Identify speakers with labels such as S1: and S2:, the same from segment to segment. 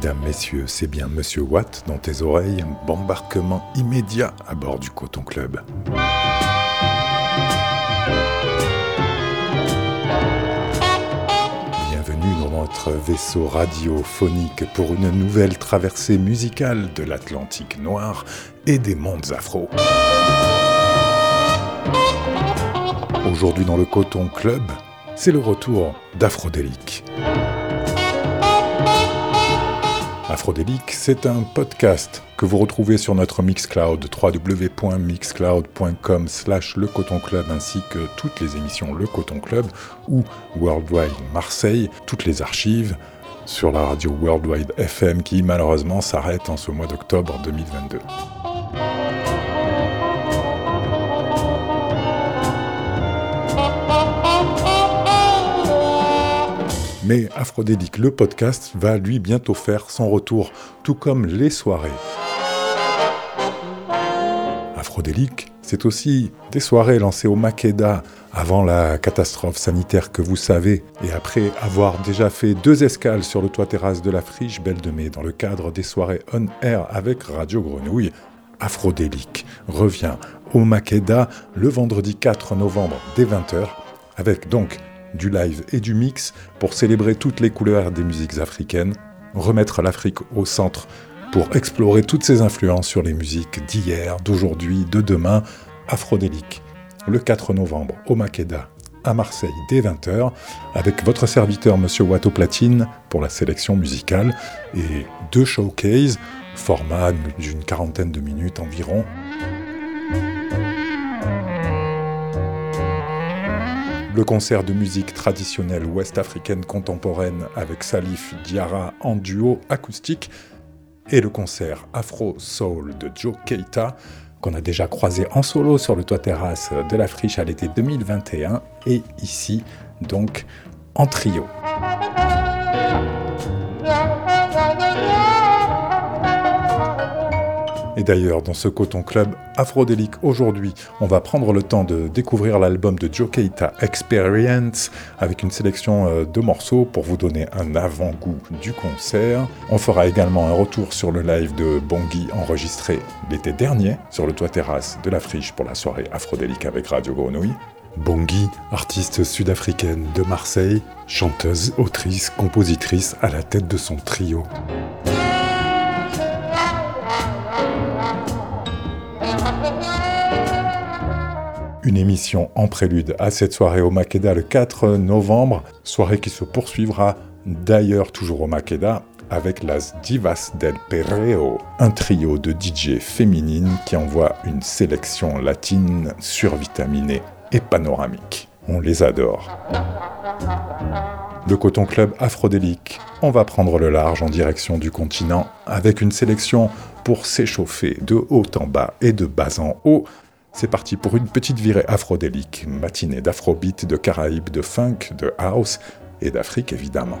S1: Mesdames, Messieurs, c'est bien Monsieur Watt dans tes oreilles, un embarquement immédiat à bord du Coton Club. Bienvenue dans notre vaisseau radiophonique pour une nouvelle traversée musicale de l'Atlantique noir et des mondes afro. Aujourd'hui dans le Coton Club, c'est le retour d'Afrodélique. Afrodélique, c'est un podcast que vous retrouvez sur notre Mixcloud, www.mixcloud.com slash Le Coton Club, ainsi que toutes les émissions Le Coton Club ou Worldwide Marseille, toutes les archives sur la radio Worldwide FM qui malheureusement s'arrête en ce mois d'octobre 2022. Mais Aphrodélique, le podcast, va lui bientôt faire son retour, tout comme les soirées. Aphrodélique, c'est aussi des soirées lancées au Makeda avant la catastrophe sanitaire que vous savez, et après avoir déjà fait deux escales sur le toit terrasse de la friche Belle de Mai dans le cadre des soirées on air avec Radio Grenouille, Aphrodélique revient au Makeda le vendredi 4 novembre dès 20h, avec donc du live et du mix pour célébrer toutes les couleurs des musiques africaines, remettre l'Afrique au centre pour explorer toutes ses influences sur les musiques d'hier, d'aujourd'hui, de demain, afrodélique. Le 4 novembre au Makeda, à Marseille, dès 20h, avec votre serviteur Monsieur Watteau Platine pour la sélection musicale et deux showcases, format d'une quarantaine de minutes environ, le concert de musique traditionnelle ouest-africaine contemporaine avec Salif Diarra en duo acoustique et le concert Afro Soul de Joe Keita qu'on a déjà croisé en solo sur le toit terrasse de la friche à l'été 2021 et ici donc en trio. Et d'ailleurs, dans ce Coton Club Afrodélique aujourd'hui, on va prendre le temps de découvrir l'album de Joe Experience avec une sélection euh, de morceaux pour vous donner un avant-goût du concert. On fera également un retour sur le live de Bongi enregistré l'été dernier sur le toit terrasse de la friche pour la soirée Afrodélique avec Radio Grenouille. Bongi, artiste sud-africaine de Marseille, chanteuse, autrice, compositrice à la tête de son trio. Une émission en prélude à cette soirée au Makeda le 4 novembre, soirée qui se poursuivra d'ailleurs toujours au Makeda avec las Divas del Perreo, un trio de DJ féminines qui envoie une sélection latine survitaminée et panoramique. On les adore. Le Coton Club Afrodélique, on va prendre le large en direction du continent avec une sélection pour s'échauffer de haut en bas et de bas en haut c'est parti pour une petite virée afrodélique, matinée d'afrobeat, de Caraïbes, de funk, de house et d'Afrique évidemment.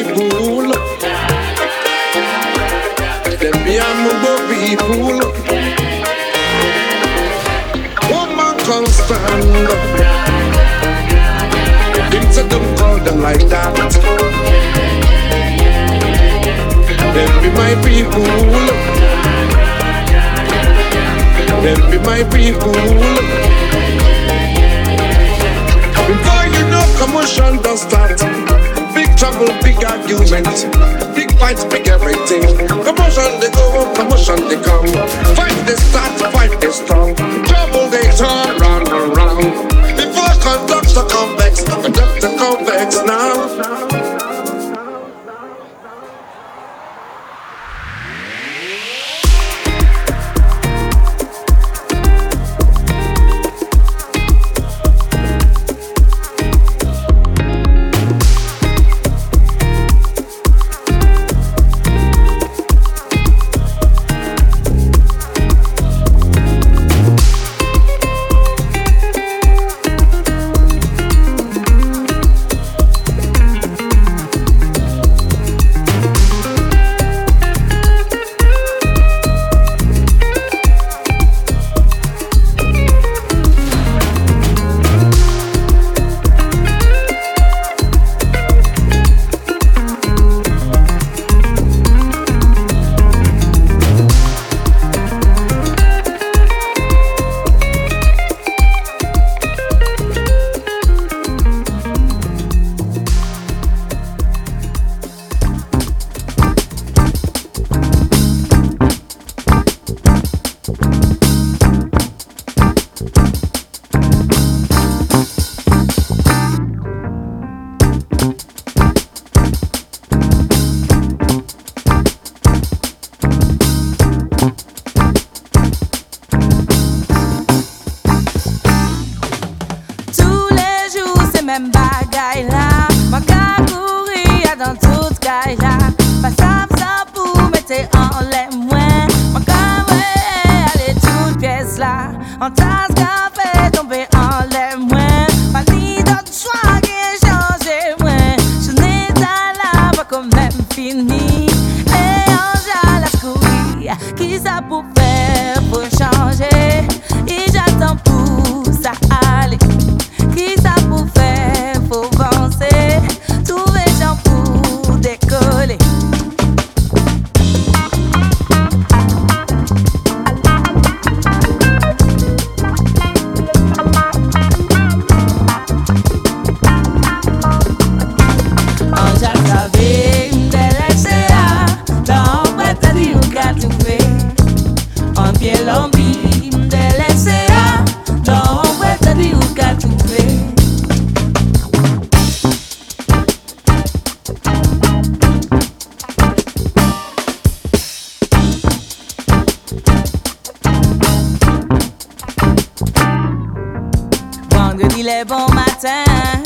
S2: like that. Them be my people. Them be my people. Before you know, commotion don't start Big trouble, big arguments, big fights, big everything. Commotion they go, commotion they come. Fight they start, fight they strong. Trouble they turn il est bon matin.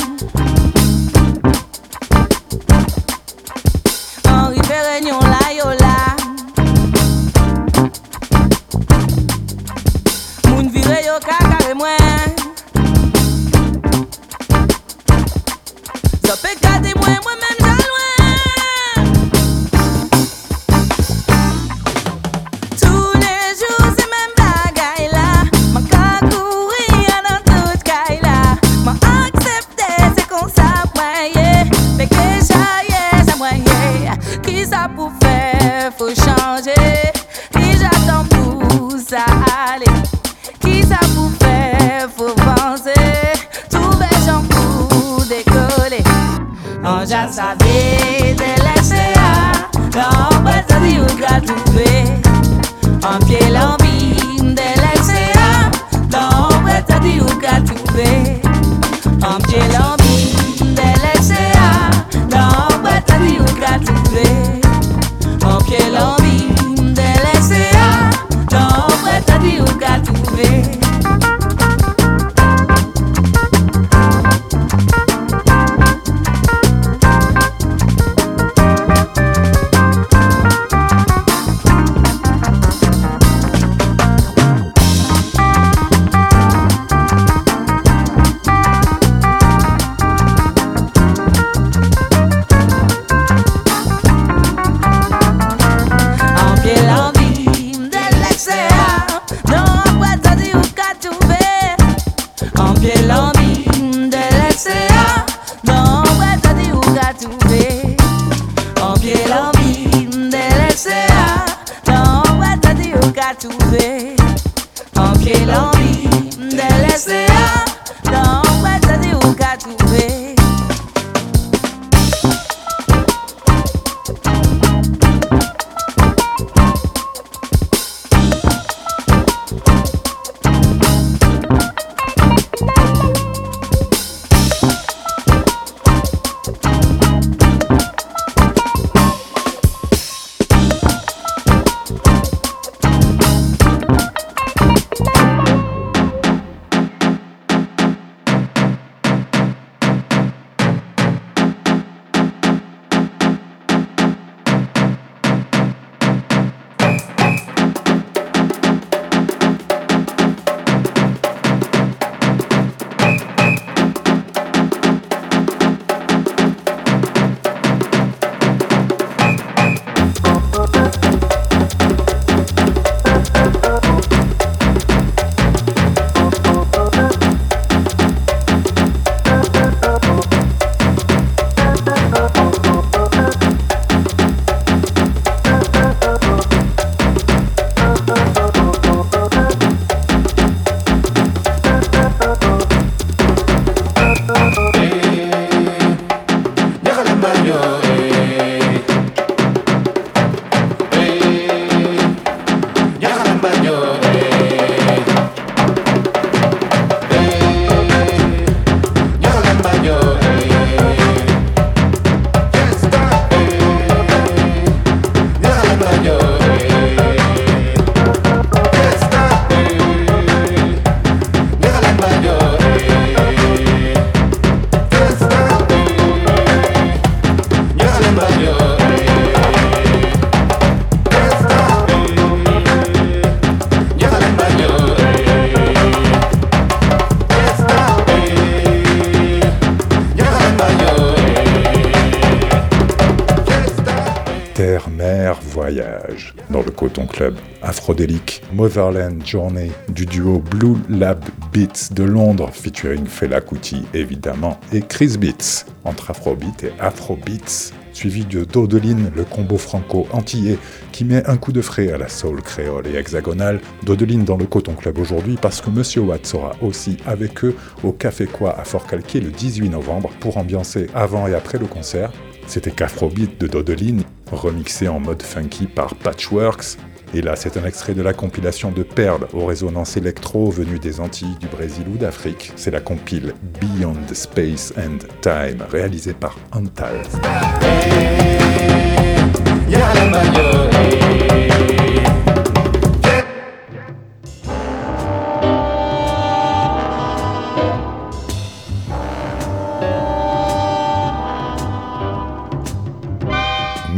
S1: Afrodélique, Motherland Journey du duo Blue Lab Beats de Londres, featuring Fela Kuti évidemment, et Chris Beats, entre Afrobeat et Afrobeats, suivi de Dodeline, le combo franco-antillais qui met un coup de frais à la soul créole et hexagonale. Dodeline dans le Coton Club aujourd'hui parce que Monsieur Watt sera aussi avec eux au Café Quoi à Fort-Calquier le 18 novembre pour ambiancer avant et après le concert. C'était qu'Afrobeat de Dodeline, remixé en mode funky par Patchworks, et là, c'est un extrait de la compilation de perles aux résonances électro venues des Antilles, du Brésil ou d'Afrique. C'est la compile Beyond Space and Time, réalisée par Antal.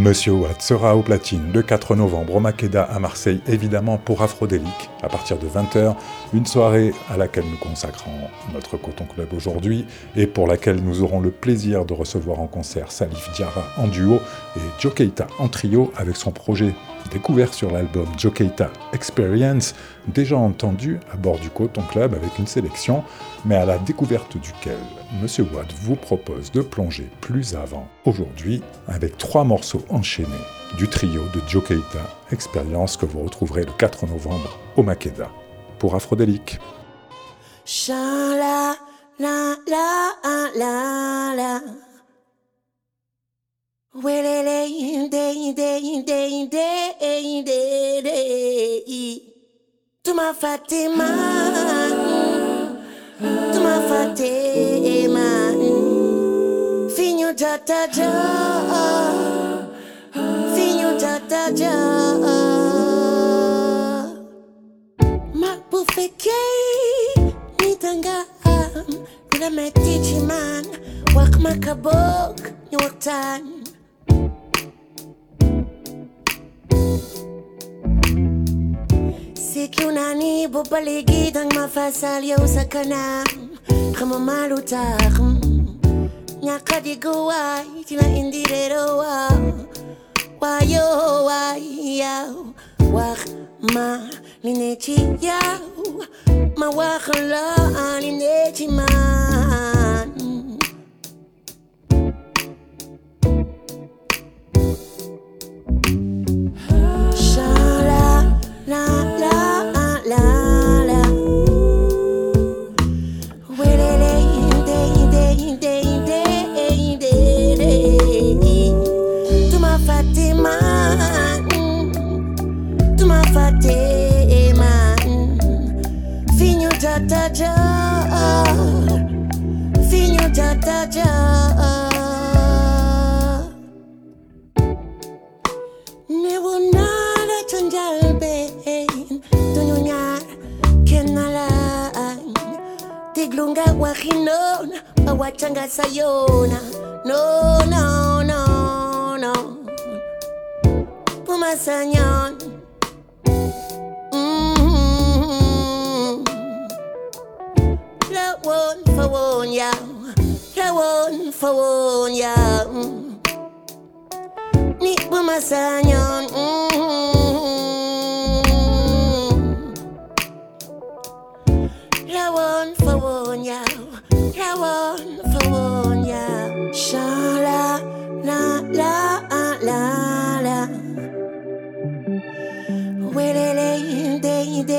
S1: Monsieur Watt sera au platine le 4 novembre au Makeda à Marseille, évidemment pour Afrodélique, à partir de 20h, une soirée à laquelle nous consacrons notre Coton Club aujourd'hui et pour laquelle nous aurons le plaisir de recevoir en concert Salif Diarra en duo et Joe Keita en trio avec son projet découvert sur l'album Joe Keita Experience, déjà entendu à bord du Coton Club avec une sélection, mais à la découverte duquel Monsieur Watt vous propose de plonger plus avant. Aujourd'hui avec trois morceaux enchaînés du trio de Joe Keita Experience que vous retrouverez le 4 novembre au Makeda pour
S3: day Tuma Fatima, Tuma Fatima, finyu tataja, finyu tataja, makbufekei nitanga bila metichiman wak makabok nyuwaktan Muziki unanibu paligidang mafasaliw sa kanam. Kamamalutak mm. Nyakadiguay Tila indirero wow Wayo wayaw. Wak ma linechi yaw. Mawakala alinechi ma. lunga wahinona wawachanga sayona. No no no no. Pumasanyon mm-hmm. lawon fawon ya. Lawon fawon ya. Mm. Ni pumasanyon mm.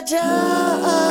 S1: Raja.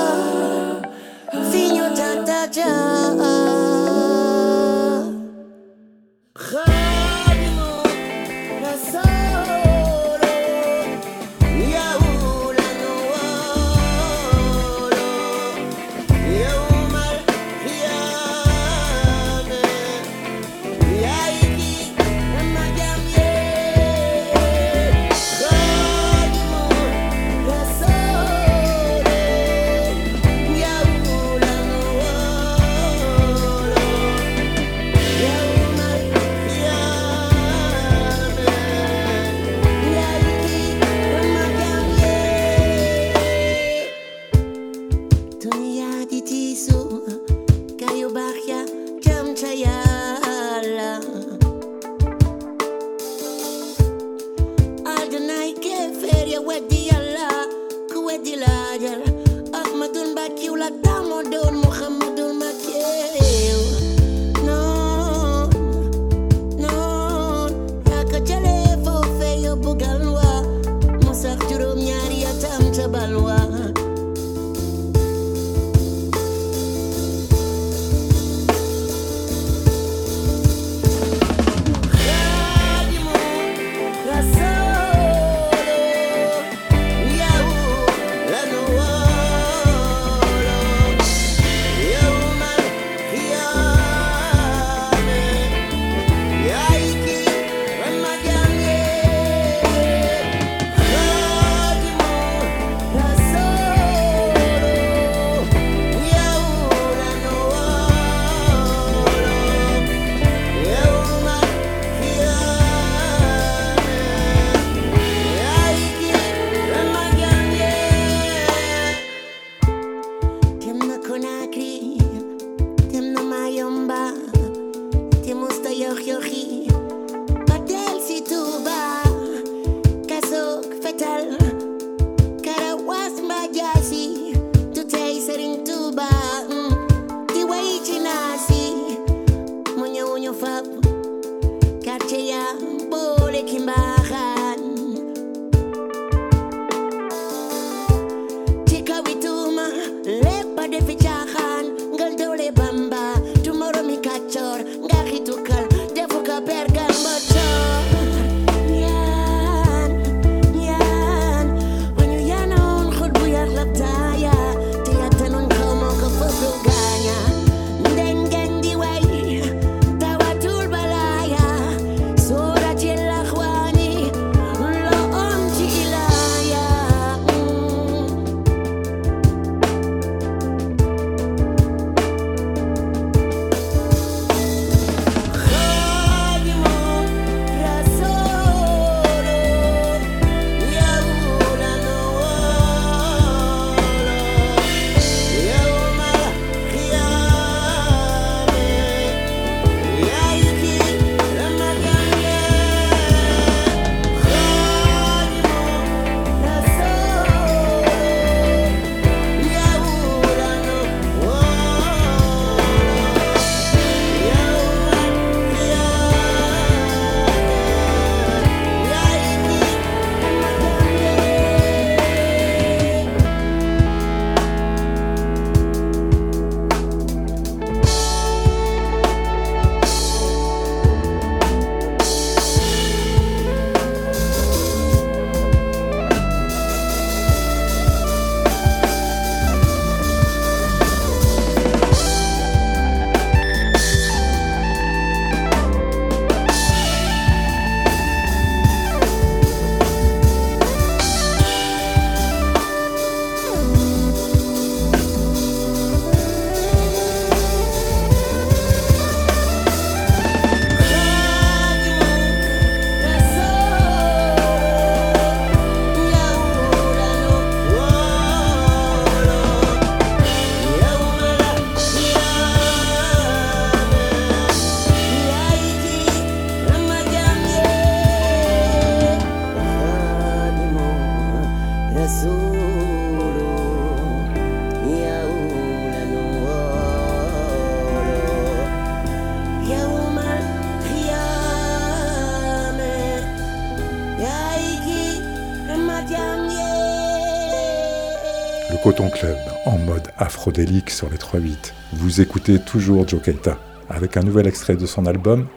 S1: Sur les 3-8. Vous écoutez toujours Joe Keita avec un nouvel extrait de son album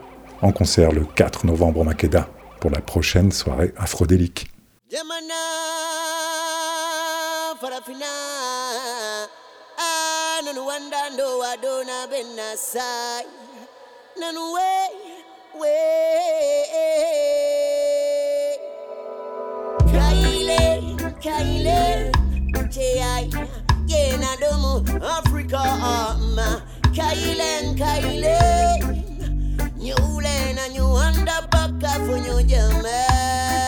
S1: en concert le 4 novembre au Makeda pour la prochaine soirée afrodélique.
S4: in Adamu, Africa, um, uh, Kailen, Kailen,
S3: New Land, and you under back for New Jamaica.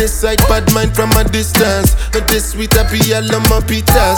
S3: I decide bad mind from a distance. Not this sweet, I be all on my pitas.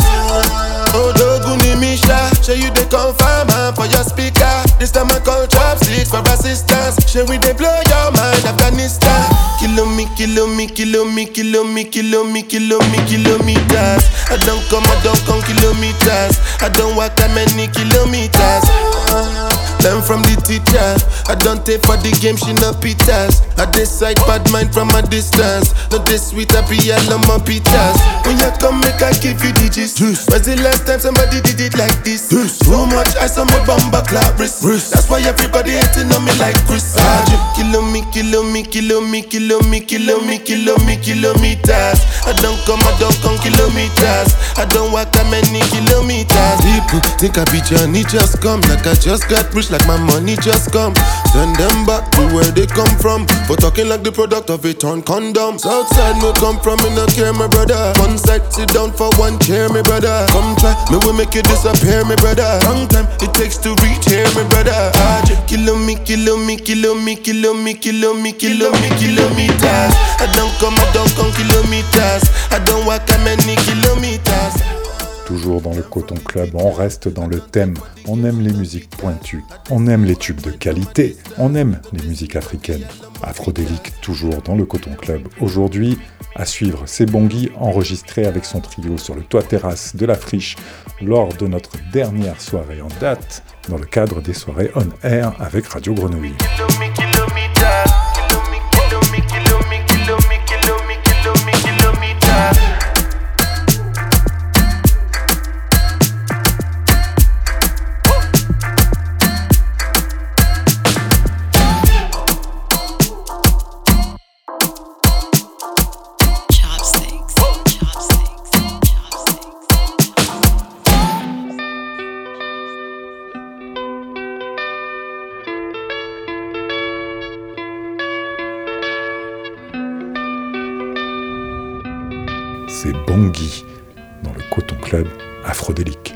S3: Odoguni oh, Misha, show you the confirm man for your speaker. This time I call chopsticks for assistance. Show we they blow your mind, Afghanistan. Kilo me, kilo me, kilo me, kilo me, kilo me, kilo me, kilometers. I don't come, I don't come kilometers. I don't walk that many kilometers. Learn from the teacher. I don't take for the game, she no pitas. I decide bad mind from a distance. Not this sweet, I be all on my pitas. When you come, make I give you digits. When's the last time somebody did it like this? Too much ice on my bumper clap wrist. That's why everybody hating on me
S5: like Chris Argent. Kilo me, kilo me, kilo me, kilo me, kilo me, kilo me, kilometers. I don't come, I don't come kilometers. I don't walk that many kilometers. People think I be Johnny just come, like I just got rich, like my money just come. Send them back to where they come from. For talking like the product of a torn condom. Southside me come from, me no care, my brother. One side, sit down for one chair, my brother. Come try, me will make you disappear, my brother. Long time it takes to reach here, my brother. Argent. Kilo me, kilo me, kilo me, kilo me, me, kilo me, kilometers. I don't come, I don't come kilometers.
S1: Toujours dans le Coton Club, on reste dans le thème. On aime les musiques pointues, on aime les tubes de qualité, on aime les musiques africaines. Afrodélique, toujours dans le Coton Club. Aujourd'hui, à suivre, c'est Bongi enregistré avec son trio sur le toit terrasse de la friche lors de notre dernière soirée en date, dans le cadre des soirées on air avec Radio Grenouille. Club Afrodélique.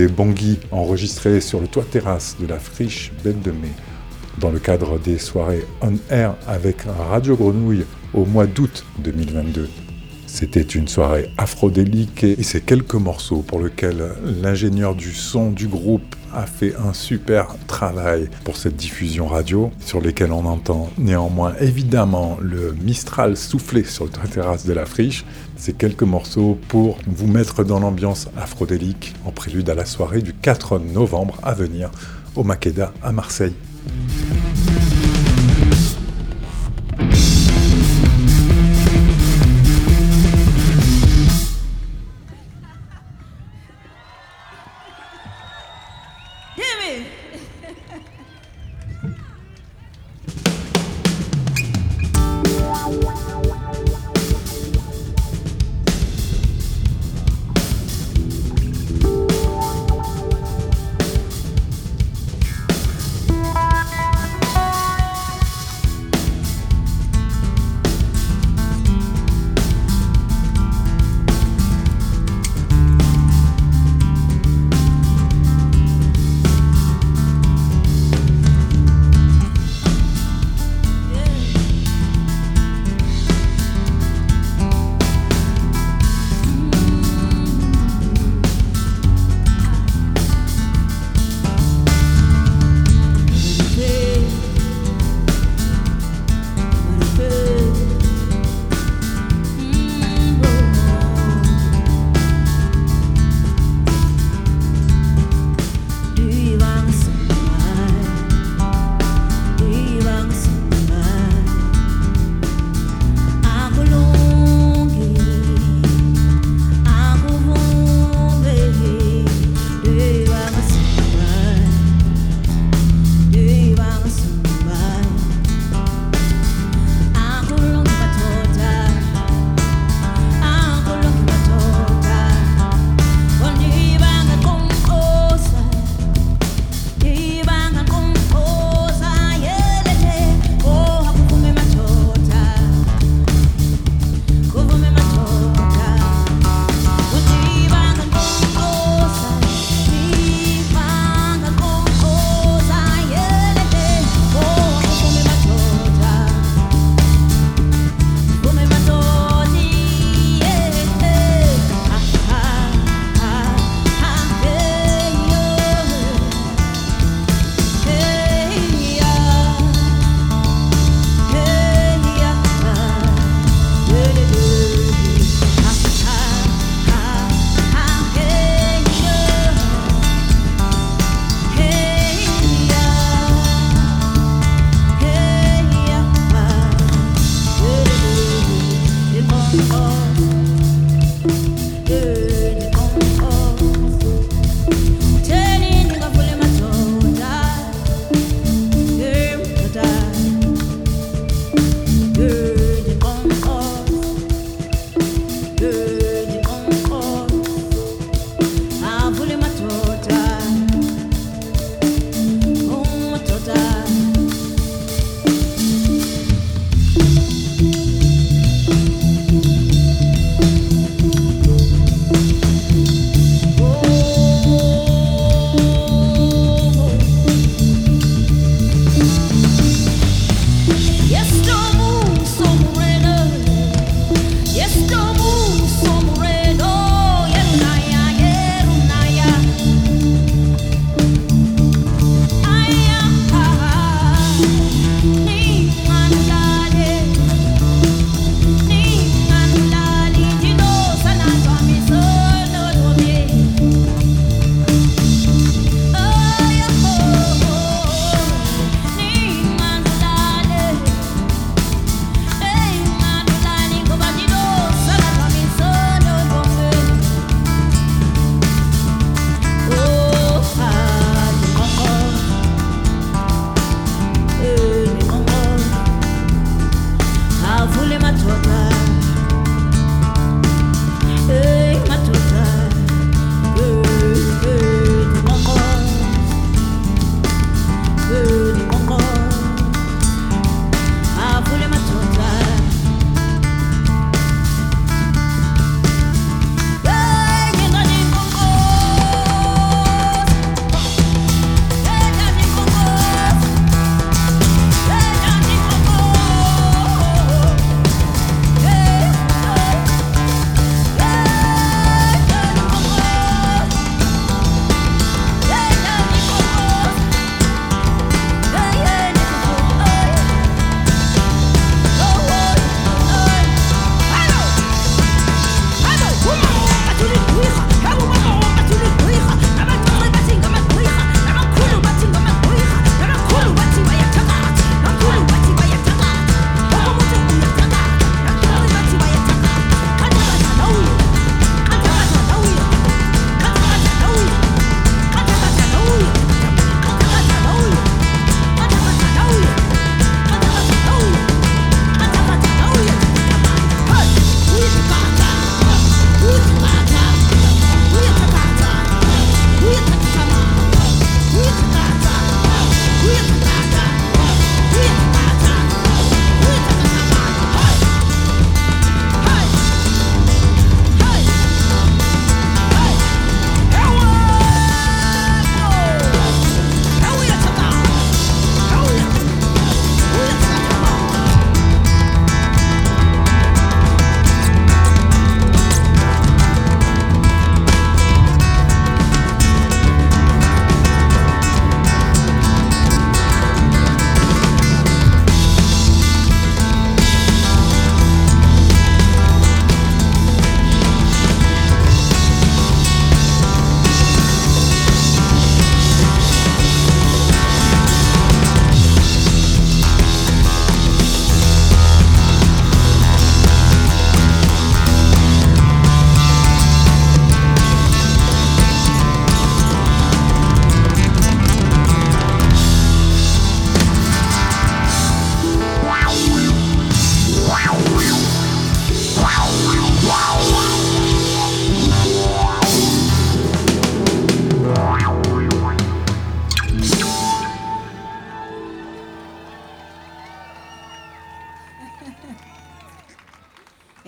S1: Écouté Bangui enregistré sur le toit terrasse de la friche Belle de Mai dans le cadre des soirées on air avec Radio Grenouille au mois d'août 2022. C'était une soirée afrodélique et c'est quelques morceaux pour lesquels l'ingénieur du son du groupe a fait un super travail pour cette diffusion radio, sur lesquels on entend néanmoins évidemment le Mistral souffler sur toit terrasse de la friche. C'est quelques morceaux pour vous mettre dans l'ambiance afrodélique en prélude à la soirée du 4 novembre à venir au Makeda à Marseille.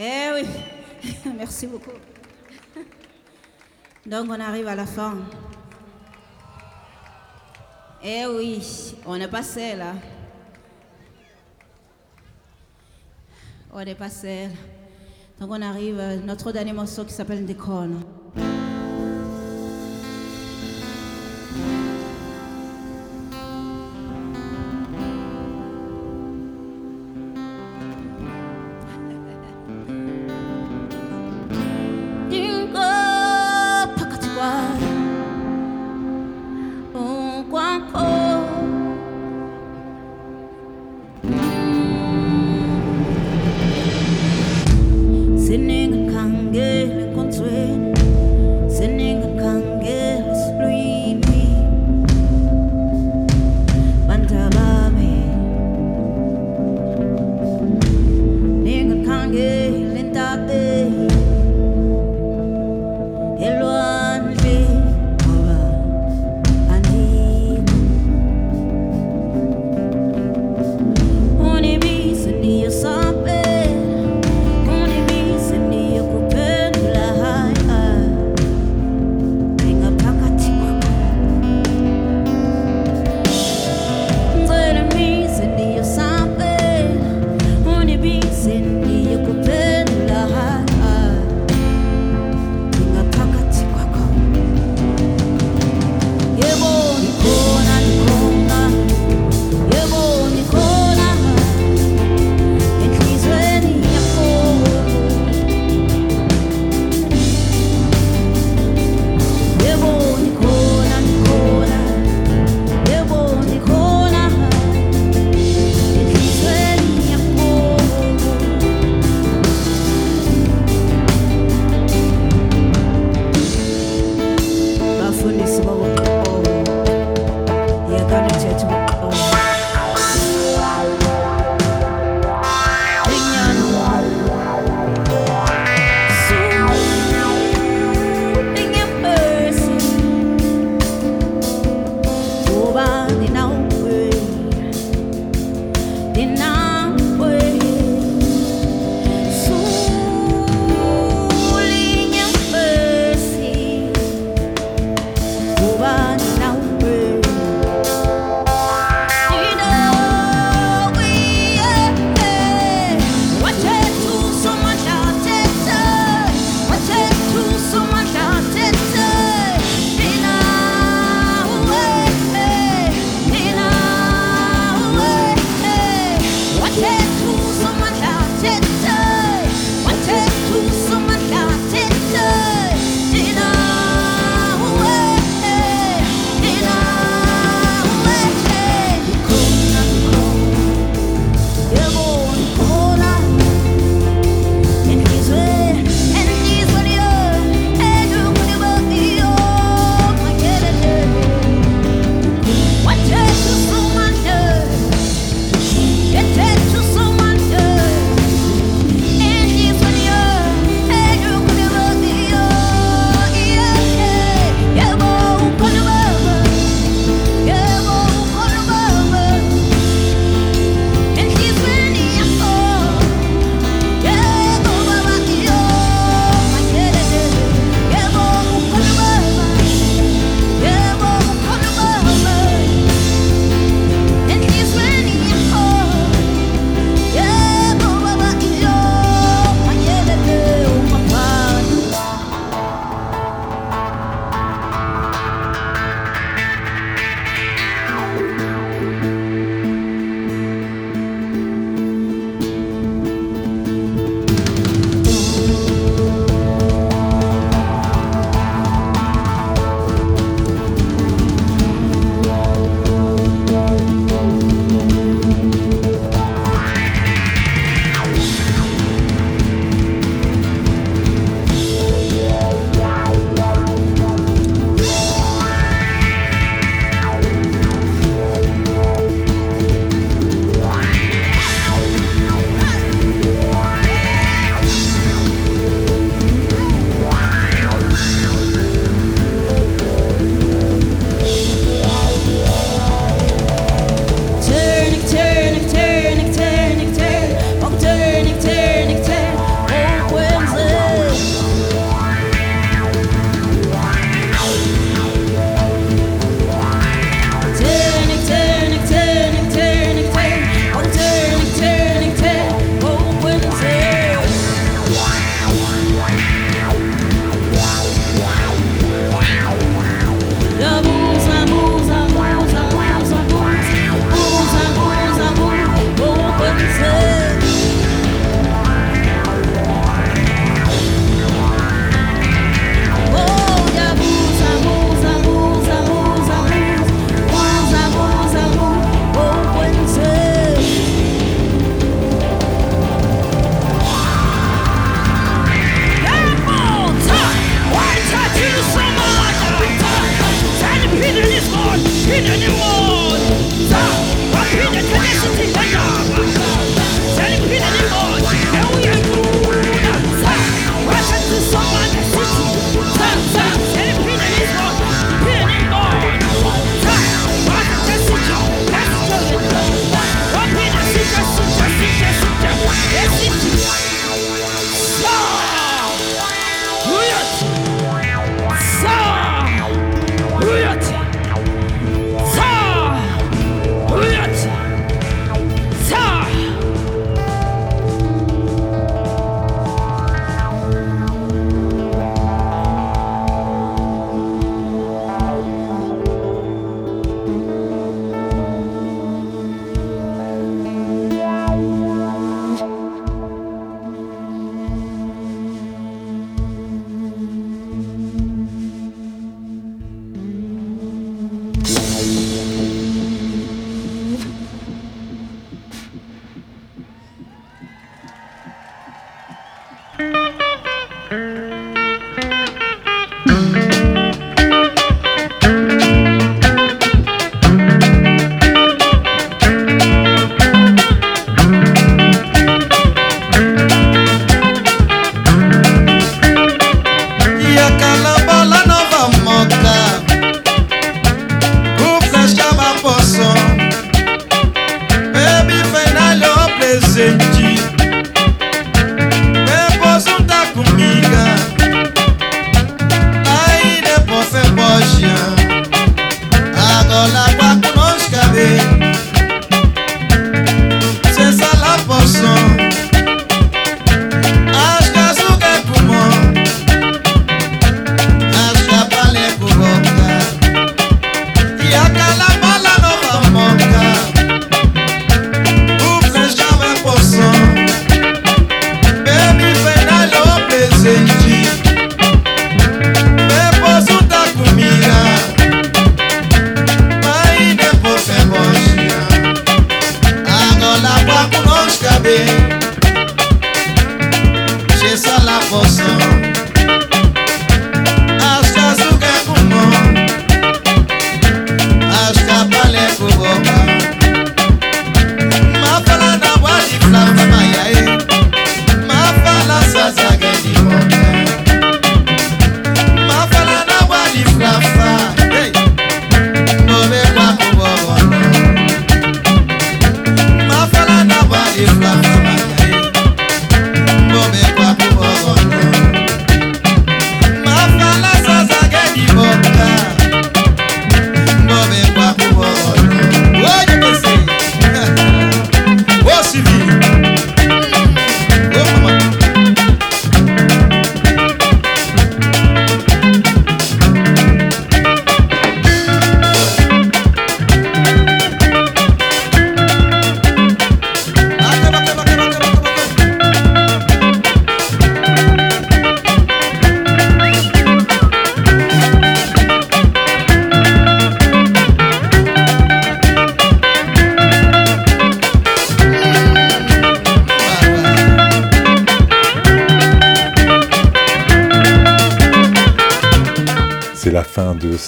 S2: Eh oui, Merci beaucoup. Donc on arrive à la fin. Eh oui, on est passé là. on est passé. Donc on arrive, à notre dernier morceau qui s'appelle Déconne.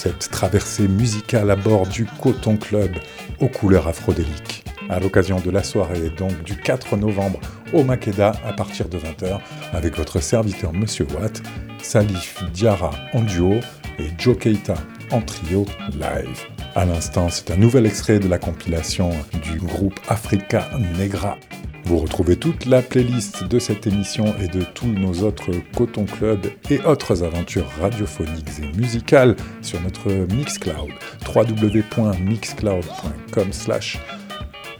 S1: Cette traversée musicale à bord du Coton Club aux couleurs afrodéliques. À l'occasion de la soirée donc du 4 novembre au Makeda à partir de 20h avec votre serviteur Monsieur Watt, Salif Diarra en duo et Joe Keita en trio live. À l'instant, c'est un nouvel extrait de la compilation du groupe Africa Negra. Vous retrouvez toute la playlist de cette émission et de tous nos autres Coton Club et autres aventures radiophoniques et musicales sur notre Mixcloud, www.mixcloud.com slash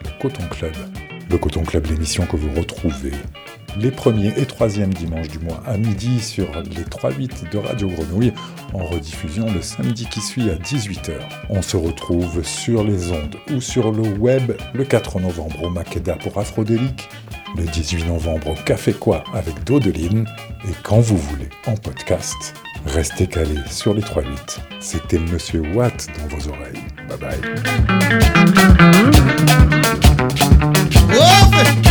S1: le Coton Club. Le Coton Club, l'émission que vous retrouvez les premiers et troisièmes dimanches du mois à midi sur les 3-8 de Radio Grenouille, en rediffusion le samedi qui suit à 18h. On se retrouve sur les ondes ou sur le web le 4 novembre au Makeda pour Afrodélique, le 18 novembre au Café Quoi avec Dodeline, et quand vous voulez en podcast. Restez calés sur les 3-8. C'était Monsieur Watt dans vos oreilles. Bye bye.
S6: Whoa.